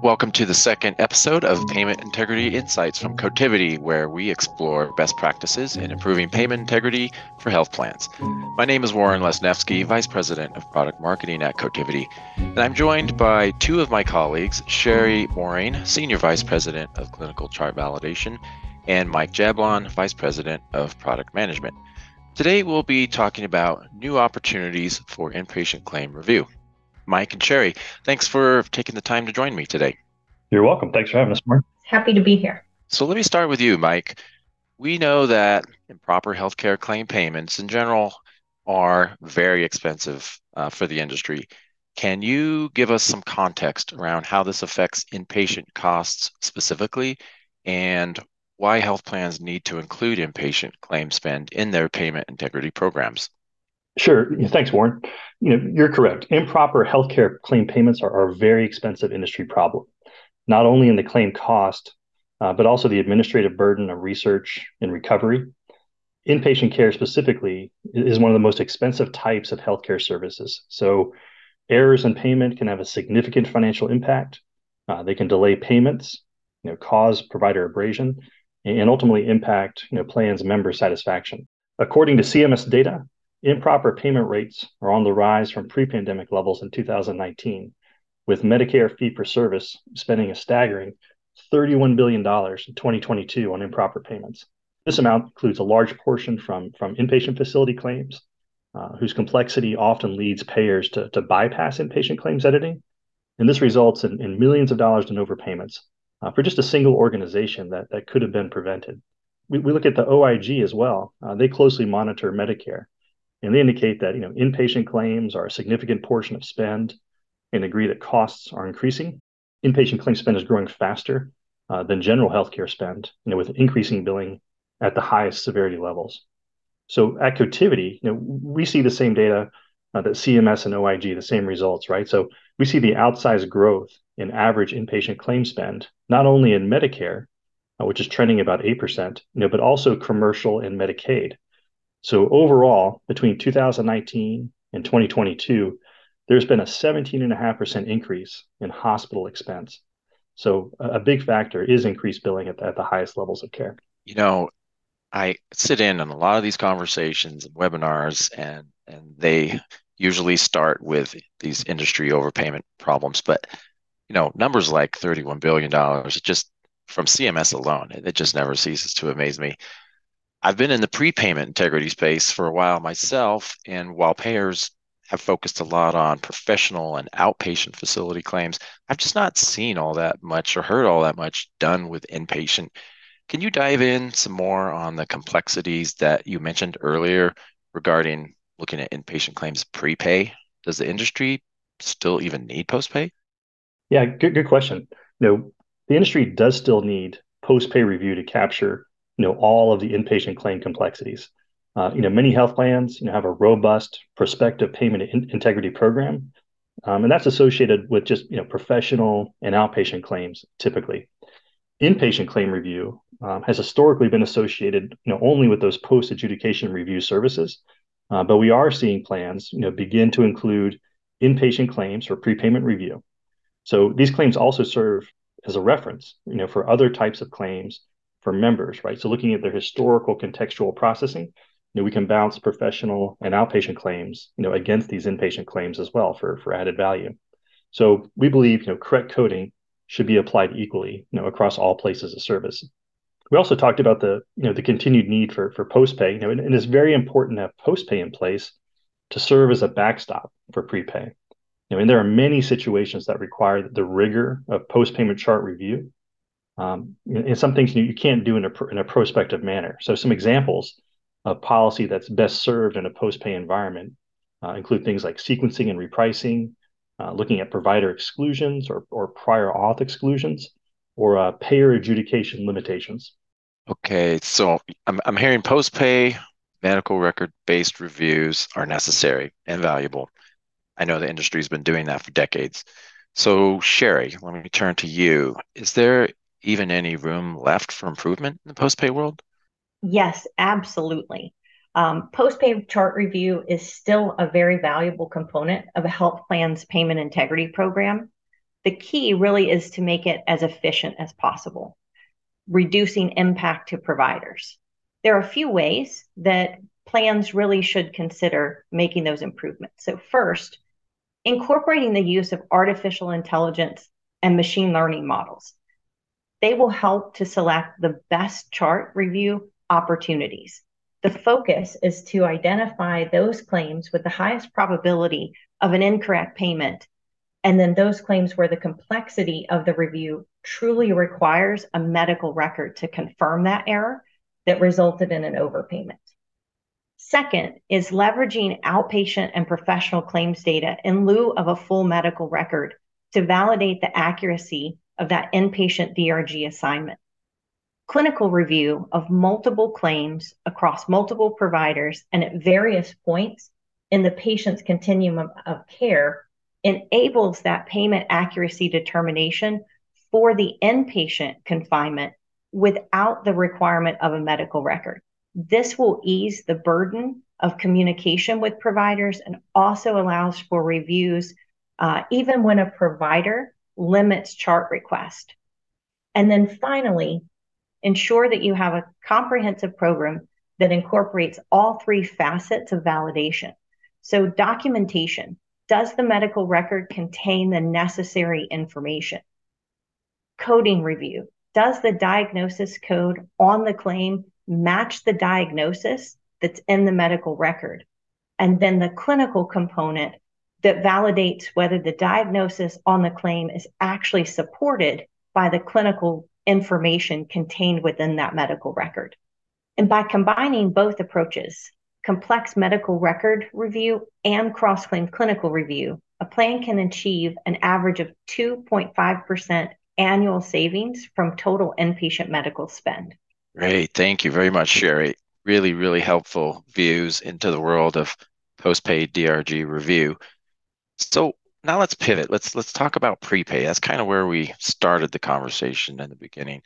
Welcome to the second episode of Payment Integrity Insights from Cotiviti, where we explore best practices in improving payment integrity for health plans. My name is Warren Lesnefsky, Vice President of Product Marketing at Cotiviti, and I'm joined by two of my colleagues, Cheri Moehring, Senior Vice President of Clinical Chart Validation, and Mike Jablon, Vice President of Product Management. Today, we'll be talking about new opportunities for inpatient claim review. Mike and Cheri, thanks for taking the time to join me today. You're welcome. Thanks for having us, Mark. Happy to be here. So let me start with you, Mike. We know that improper healthcare claim payments in general are very expensive uh, for the industry. Can you give us some context around how this affects inpatient costs specifically and why health plans need to include inpatient claim spend in their payment integrity programs? Sure. Thanks, Warren. You know, you're correct. Improper healthcare claim payments are, are a very expensive industry problem, not only in the claim cost, uh, but also the administrative burden of research and recovery. Inpatient care specifically is one of the most expensive types of healthcare services. So, errors in payment can have a significant financial impact. Uh, they can delay payments, you know, cause provider abrasion, and ultimately impact you know plans member satisfaction. According to CMS data, Improper payment rates are on the rise from pre pandemic levels in 2019, with Medicare fee for service spending a staggering $31 billion in 2022 on improper payments. This amount includes a large portion from, from inpatient facility claims, uh, whose complexity often leads payers to, to bypass inpatient claims editing. And this results in, in millions of dollars in overpayments uh, for just a single organization that, that could have been prevented. We, we look at the OIG as well. Uh, they closely monitor Medicare and they indicate that you know inpatient claims are a significant portion of spend and agree that costs are increasing. Inpatient claim spend is growing faster uh, than general healthcare spend, you know, with increasing billing at the highest severity levels. So at Cotiviti, you know, we see the same data uh, that CMS and OIG, the same results, right? So we see the outsized growth in average inpatient claim spend, not only in Medicare, uh, which is trending about 8%, you know, but also commercial and Medicaid. So overall, between 2019 and 2022, there's been a 17.5% increase in hospital expense. So a big factor is increased billing at, at the highest levels of care. You know, I sit in on a lot of these conversations and webinars, and and they usually start with these industry overpayment problems. But you know, numbers like thirty-one billion dollars, just from CMS alone, it just never ceases to amaze me. I've been in the prepayment integrity space for a while myself, and while payers have focused a lot on professional and outpatient facility claims, I've just not seen all that much or heard all that much done with inpatient. Can you dive in some more on the complexities that you mentioned earlier regarding looking at inpatient claims prepay? Does the industry still even need postpay? Yeah, good good question. You know, the industry does still need post-pay review to capture you know all of the inpatient claim complexities. Uh, you know, many health plans you know have a robust prospective payment in- integrity program, um, and that's associated with just you know professional and outpatient claims typically. Inpatient claim review um, has historically been associated you know only with those post adjudication review services, uh, but we are seeing plans you know begin to include inpatient claims for prepayment review. So these claims also serve as a reference, you know, for other types of claims for members, right? So looking at their historical contextual processing, you know, we can bounce professional and outpatient claims, you know, against these inpatient claims as well for, for added value. So we believe, you know, correct coding should be applied equally, you know, across all places of service. We also talked about the, you know, the continued need for for post pay. You know, and, and it's very important to have post pay in place to serve as a backstop for prepay. You know, and there are many situations that require the rigor of post payment chart review um, and some things you, can't do in a, in a prospective manner. So some examples of policy that's best served in a post-pay environment uh, include things like sequencing and repricing, uh, looking at provider exclusions or, or prior auth exclusions, or uh, payer adjudication limitations. Okay, so I'm, I'm hearing post-pay medical record-based reviews are necessary and valuable. I know the industry's been doing that for decades. So, Cheri, let me turn to you. Is there even any room left for improvement in the post-pay world? Yes, absolutely. Um, post-pay chart review is still a very valuable component of a health plan's payment integrity program. The key really is to make it as efficient as possible, reducing impact to providers. There are a few ways that plans really should consider making those improvements. So, first, incorporating the use of artificial intelligence and machine learning models. They will help to select the best chart review opportunities. The focus is to identify those claims with the highest probability of an incorrect payment, and then those claims where the complexity of the review truly requires a medical record to confirm that error that resulted in an overpayment. Second is leveraging outpatient and professional claims data in lieu of a full medical record to validate the accuracy of that inpatient DRG assignment. Clinical review of multiple claims across multiple providers and at various points in the patient's continuum of care enables that payment accuracy determination for the inpatient confinement without the requirement of a medical record. This will ease the burden of communication with providers and also allows for reviews uh, even when a provider limits chart request. And then finally, ensure that you have a comprehensive program that incorporates all three facets of validation. So, documentation does the medical record contain the necessary information? Coding review does the diagnosis code on the claim match the diagnosis that's in the medical record? And then the clinical component that validates whether the diagnosis on the claim is actually supported by the clinical information contained within that medical record. And by combining both approaches, complex medical record review and cross claim clinical review, a plan can achieve an average of 2.5% annual savings from total inpatient medical spend. Great. Thank you very much, Cheri. Really, really helpful views into the world of postpaid DRG review. So now let's pivot. Let's let's talk about prepay. That's kind of where we started the conversation in the beginning.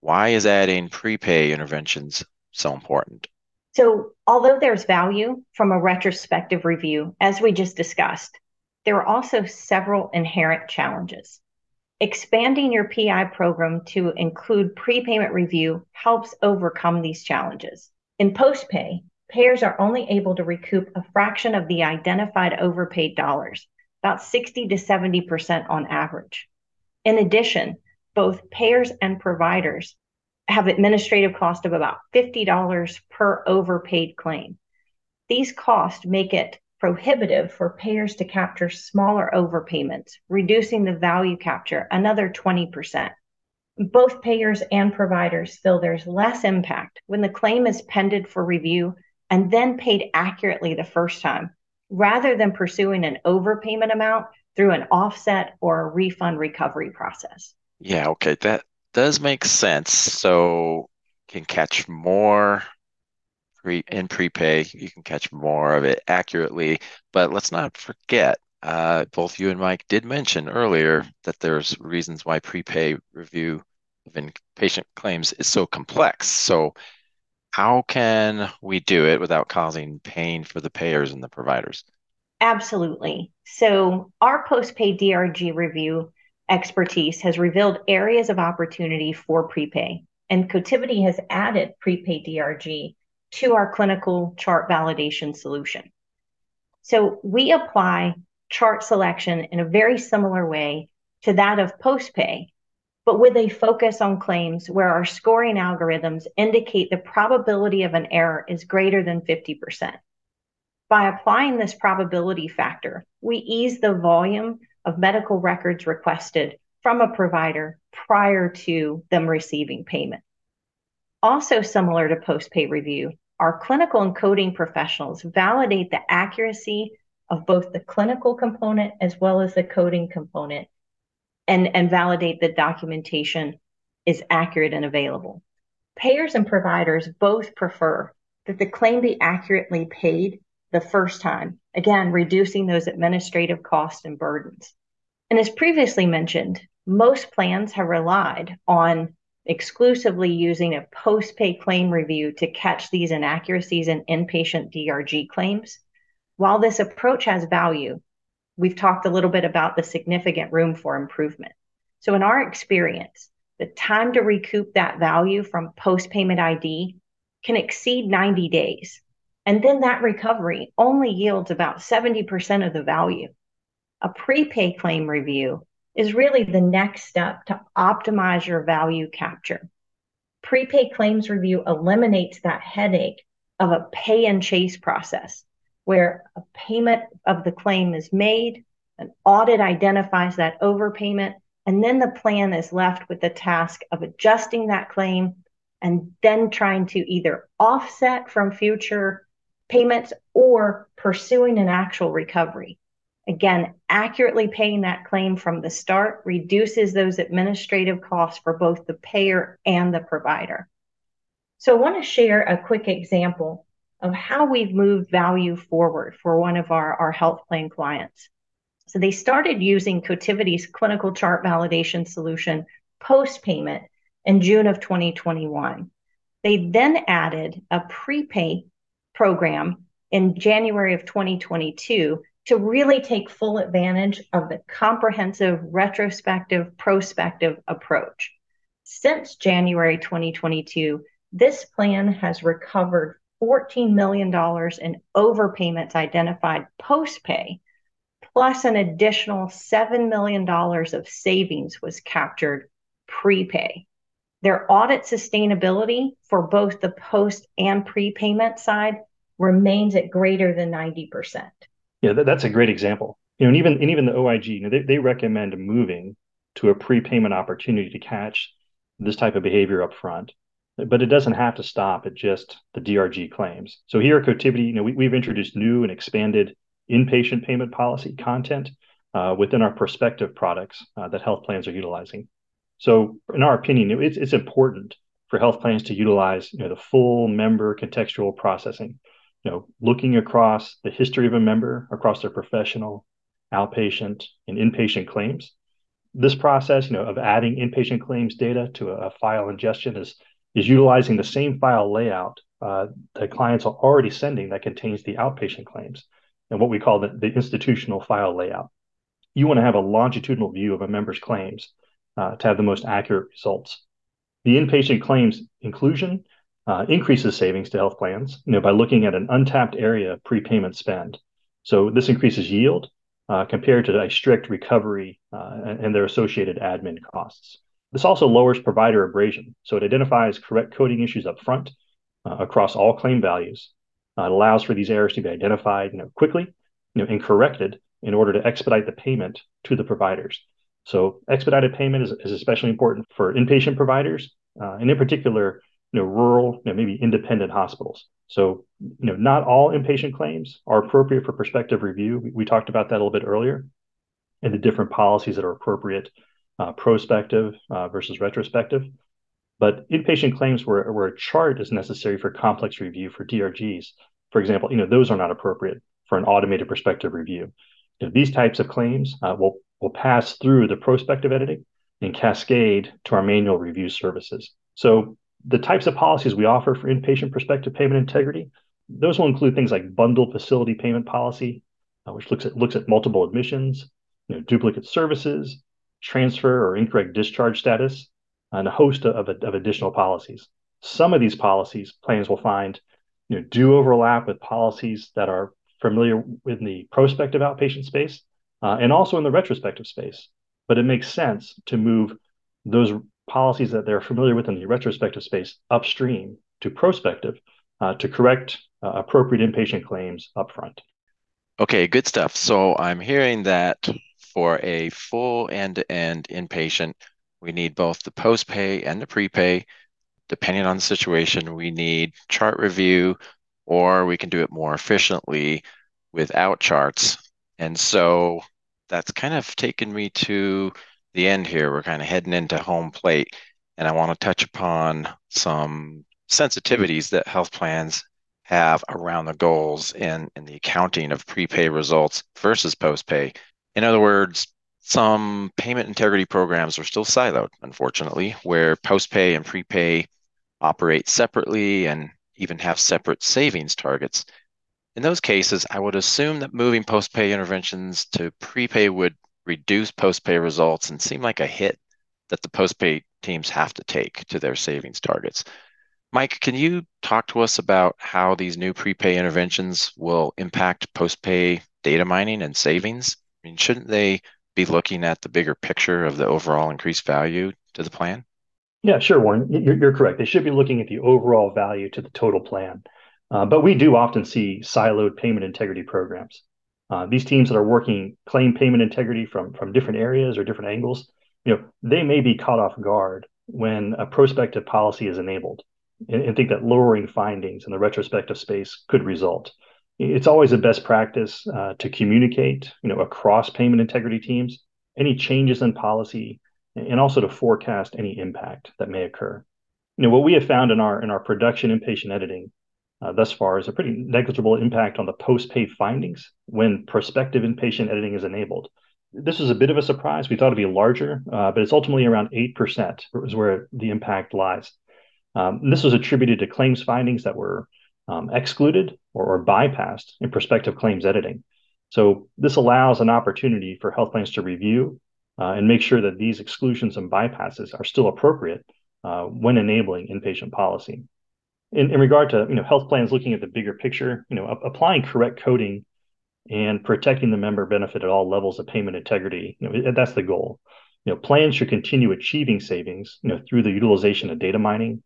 Why is adding prepay interventions so important? So, although there's value from a retrospective review, as we just discussed, there are also several inherent challenges. Expanding your PI program to include prepayment review helps overcome these challenges. In postpay, payers are only able to recoup a fraction of the identified overpaid dollars, about 60 to 70% on average. In addition, both payers and providers have administrative cost of about $50 per overpaid claim. These costs make it prohibitive for payers to capture smaller overpayments, reducing the value capture another 20%. Both payers and providers feel there's less impact when the claim is pended for review and then paid accurately the first time, rather than pursuing an overpayment amount through an offset or a refund recovery process. Yeah, okay, that does make sense. So can catch more pre in prepay, you can catch more of it accurately. But let's not forget, uh, both you and Mike did mention earlier that there's reasons why prepay review of inpatient claims is so complex. So how can we do it without causing pain for the payers and the providers? Absolutely. So, our post pay DRG review expertise has revealed areas of opportunity for prepay, and Cotiviti has added prepay DRG to our clinical chart validation solution. So, we apply chart selection in a very similar way to that of post pay but with a focus on claims where our scoring algorithms indicate the probability of an error is greater than 50%. By applying this probability factor, we ease the volume of medical records requested from a provider prior to them receiving payment. Also, similar to post pay review, our clinical and coding professionals validate the accuracy of both the clinical component as well as the coding component and, and validate that documentation is accurate and available. Payers and providers both prefer that the claim be accurately paid the first time, again, reducing those administrative costs and burdens. And as previously mentioned, most plans have relied on exclusively using a post pay claim review to catch these inaccuracies in inpatient DRG claims. While this approach has value, we've talked a little bit about the significant room for improvement. So, in our experience, the time to recoup that value from post payment ID can exceed 90 days. And then that recovery only yields about 70% of the value. A prepay claim review is really the next step to optimize your value capture. Prepay claims review eliminates that headache of a pay and chase process where a payment of the claim is made, an audit identifies that overpayment, and then the plan is left with the task of adjusting that claim and then trying to either offset from future payments or pursuing an actual recovery. Again, accurately paying that claim from the start reduces those administrative costs for both the payer and the provider. So, I want to share a quick example of how we've moved value forward for one of our, our health plan clients. So, they started using Cotiviti's clinical chart validation solution post payment in June of 2021. They then added a prepay program in January of 2022 to really take full advantage of the comprehensive retrospective prospective approach. Since January 2022, this plan has recovered $14 million in overpayments identified post pay, plus an additional $7 million of savings was captured prepay. Their audit sustainability for both the post and prepayment side remains at greater than 90%. Yeah, that's a great example. You know, and even and even the OIG, you know, they, they recommend moving to a prepayment opportunity to catch this type of behavior up front. But it doesn't have to stop at just the DRG claims. So here at Cotiviti, you know, we, we've introduced new and expanded inpatient payment policy content uh, within our prospective products uh, that health plans are utilizing. So, in our opinion, it's, it's important for health plans to utilize you know, the full member contextual processing you know, looking across the history of a member across their professional, outpatient, and inpatient claims. This process, you know, of adding inpatient claims data to a, file ingestion is is utilizing the same file layout uh, that clients are already sending that contains the outpatient claims and what we call the, the institutional file layout. You want to have a longitudinal view of a member's claims uh, to have the most accurate results. The inpatient claims inclusion uh, increases savings to health plans you know, by looking at an untapped area of prepayment spend. So this increases yield uh, compared to a strict recovery uh, and, and, their associated admin costs. This also lowers provider abrasion. So it identifies correct coding issues up front uh, across all claim values. Uh, it allows for these errors to be identified you know, quickly you know, and corrected in order to expedite the payment to the providers. So expedited payment is, is especially important for inpatient providers, uh, and in particular, you know, rural, you know, maybe independent hospitals. So, you know, not all inpatient claims are appropriate for prospective review. We, we talked about that a little bit earlier, and the different policies that are appropriate, uh, prospective uh, versus retrospective. But inpatient claims where, where a chart is necessary for complex review for DRGs, for example, you know, those are not appropriate for an automated prospective review. You know, these types of claims uh, will will pass through the prospective editing and cascade to our manual review services. So the types of policies we offer for inpatient prospective payment integrity, those will include things like bundled facility payment policy, uh, which looks at looks at multiple admissions, you know, duplicate services, transfer or incorrect discharge status, and a host of, of additional policies. Some of these policies plans will find you know, do overlap with policies that are familiar with the prospective outpatient space uh, and also in the retrospective space. But it makes sense to move those policies that they're familiar with in the retrospective space upstream to prospective uh, to correct uh, appropriate inpatient claims upfront. Okay, good stuff. So I'm hearing that for a full end-to-end inpatient, we need both the post-pay and the prepay. Depending on the situation, we need chart review, or we can do it more efficiently without charts. And so that's kind of taken me to the end here. We're kind of heading into home plate, and I want to touch upon some sensitivities that health plans have around the goals and, the accounting of prepay results versus post-pay. In other words, some payment integrity programs are still siloed, unfortunately, where post-pay and prepay operate separately and even have separate savings targets. In those cases, I would assume that moving postpay interventions to prepay would reduce postpay results and seem like a hit that the postpay teams have to take to their savings targets. Mike, can you talk to us about how these new prepay interventions will impact postpay data mining and savings? I mean, shouldn't they be looking at the bigger picture of the overall increased value to the plan? Yeah, sure, Warren. You're, you're correct. They should be looking at the overall value to the total plan. Uh, but we do often see siloed payment integrity programs. Uh, these teams that are working claim payment integrity from from different areas or different angles, you know, they may be caught off guard when a prospective policy is enabled, and, and think that lowering findings in the retrospective space could result. It's always a best practice uh, to communicate, you know, across payment integrity teams any changes in policy, and also to forecast any impact that may occur. You know, what we have found in our in our production inpatient editing uh, thus far is a pretty negligible impact on the post-pay findings when prospective inpatient editing is enabled. This was a bit of a surprise. We thought it'd be larger, uh, but it's ultimately around 8% is where the impact lies. Um, this was attributed to claims findings that were um, excluded or, or, bypassed in prospective claims editing. So this allows an opportunity for health plans to review uh, and make sure that these exclusions and bypasses are still appropriate uh, when enabling inpatient policy in, in regard to you know health plans looking at the bigger picture, you know, applying correct coding and protecting the member benefit at all levels of payment integrity, you know, that's the goal. You know, plans should continue achieving savings, you know, through the utilization of data mining,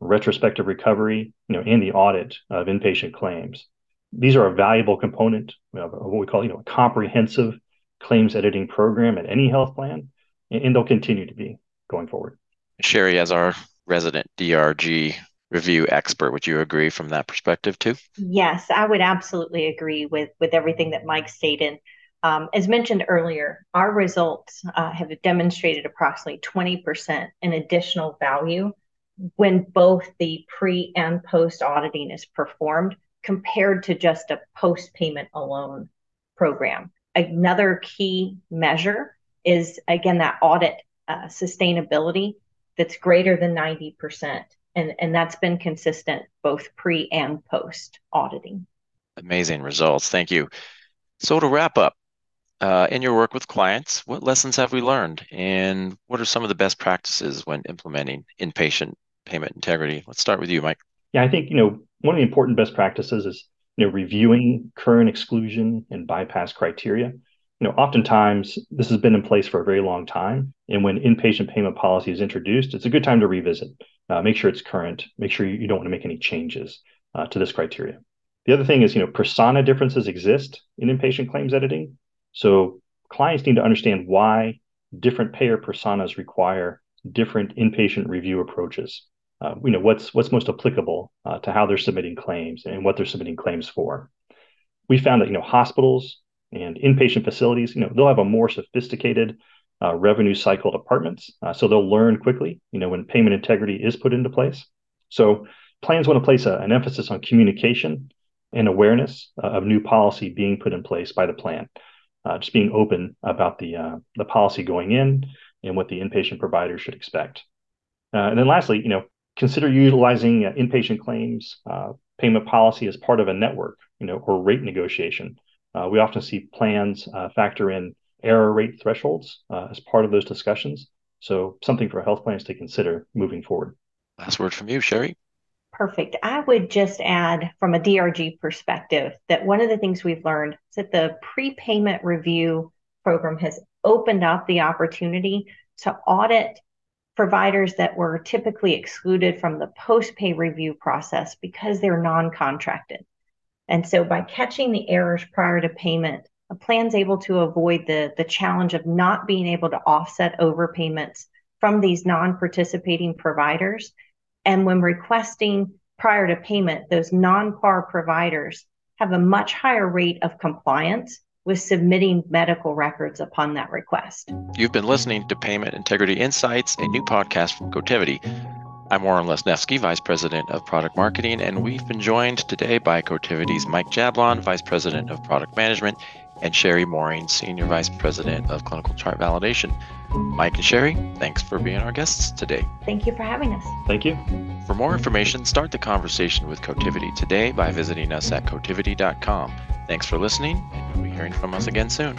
retrospective recovery, you know, and the audit of inpatient claims. These are a valuable component of what we call, you know, a comprehensive claims editing program at any health plan, and they'll continue to be going forward. Cheri, as our resident DRG review expert. Would you agree from that perspective too? Yes, I would absolutely agree with with everything that Mike stated. Um, as mentioned earlier, our results uh, have demonstrated approximately 20% in additional value when both the pre and post auditing is performed compared to just a post payment alone program. Another key measure is, again, that audit uh, sustainability that's greater than 90% and and that's been consistent both pre and post auditing. Amazing results. Thank you. So to wrap up uh, in your work with clients what lessons have we learned? And what are some of the best practices when implementing inpatient payment integrity let's start with you mike yeah i think you know one of the important best practices is you know reviewing current exclusion and bypass criteria you know, oftentimes this has been in place for a very long time. And when inpatient payment policy is introduced, it's a good time to revisit, uh, make sure it's current, make sure you don't want to make any changes uh, to this criteria. The other thing is, you know, persona differences exist in inpatient claims editing. So clients need to understand why different payer personas require different inpatient review approaches. Uh, you know, what's what's most applicable uh, to how they're submitting claims and what they're submitting claims for. We found that you know hospitals and inpatient facilities, you know, they'll have a more sophisticated uh, revenue cycle departments. Uh, so they'll learn quickly, you know, when payment integrity is put into place. So plans want to place a, an emphasis on communication and awareness uh, of new policy being put in place by the plan. Uh, just being open about the the policy going in and what the inpatient provider should expect. And then lastly, you know, consider utilizing inpatient claims payment policy as part of a network, you know, or rate negotiation uh, we often see plans uh, factor in error rate thresholds uh, as part of those discussions. So, something for health plans to consider moving forward. Last word from you, Cheri. Perfect. I would just add from a DRG perspective that one of the things we've learned is that the prepayment review program has opened up the opportunity to audit providers that were typically excluded from the post pay review process because they're non contracted. And so by catching the errors prior to payment, a plan's able to avoid the, the challenge of not being able to offset overpayments from these non-participating providers. And when requesting prior to payment, those non-par providers have a much higher rate of compliance with submitting medical records upon that request. You've been listening to Payment Integrity Insights, a new podcast from Cotiviti. I'm Warren Lesnefsky, Vice President of Product Marketing, and we've been joined today by Cotiviti's Mike Jablon, Vice President of Product Management, and Cheri Moehring, Senior Vice President of Clinical Chart Validation. Mike and Cheri, thanks for being our guests today. Thank you for having us. Thank you. For more information, start the conversation with Cotiviti today by visiting us at cotiviti.com. Thanks for listening, and you'll be hearing from us again soon.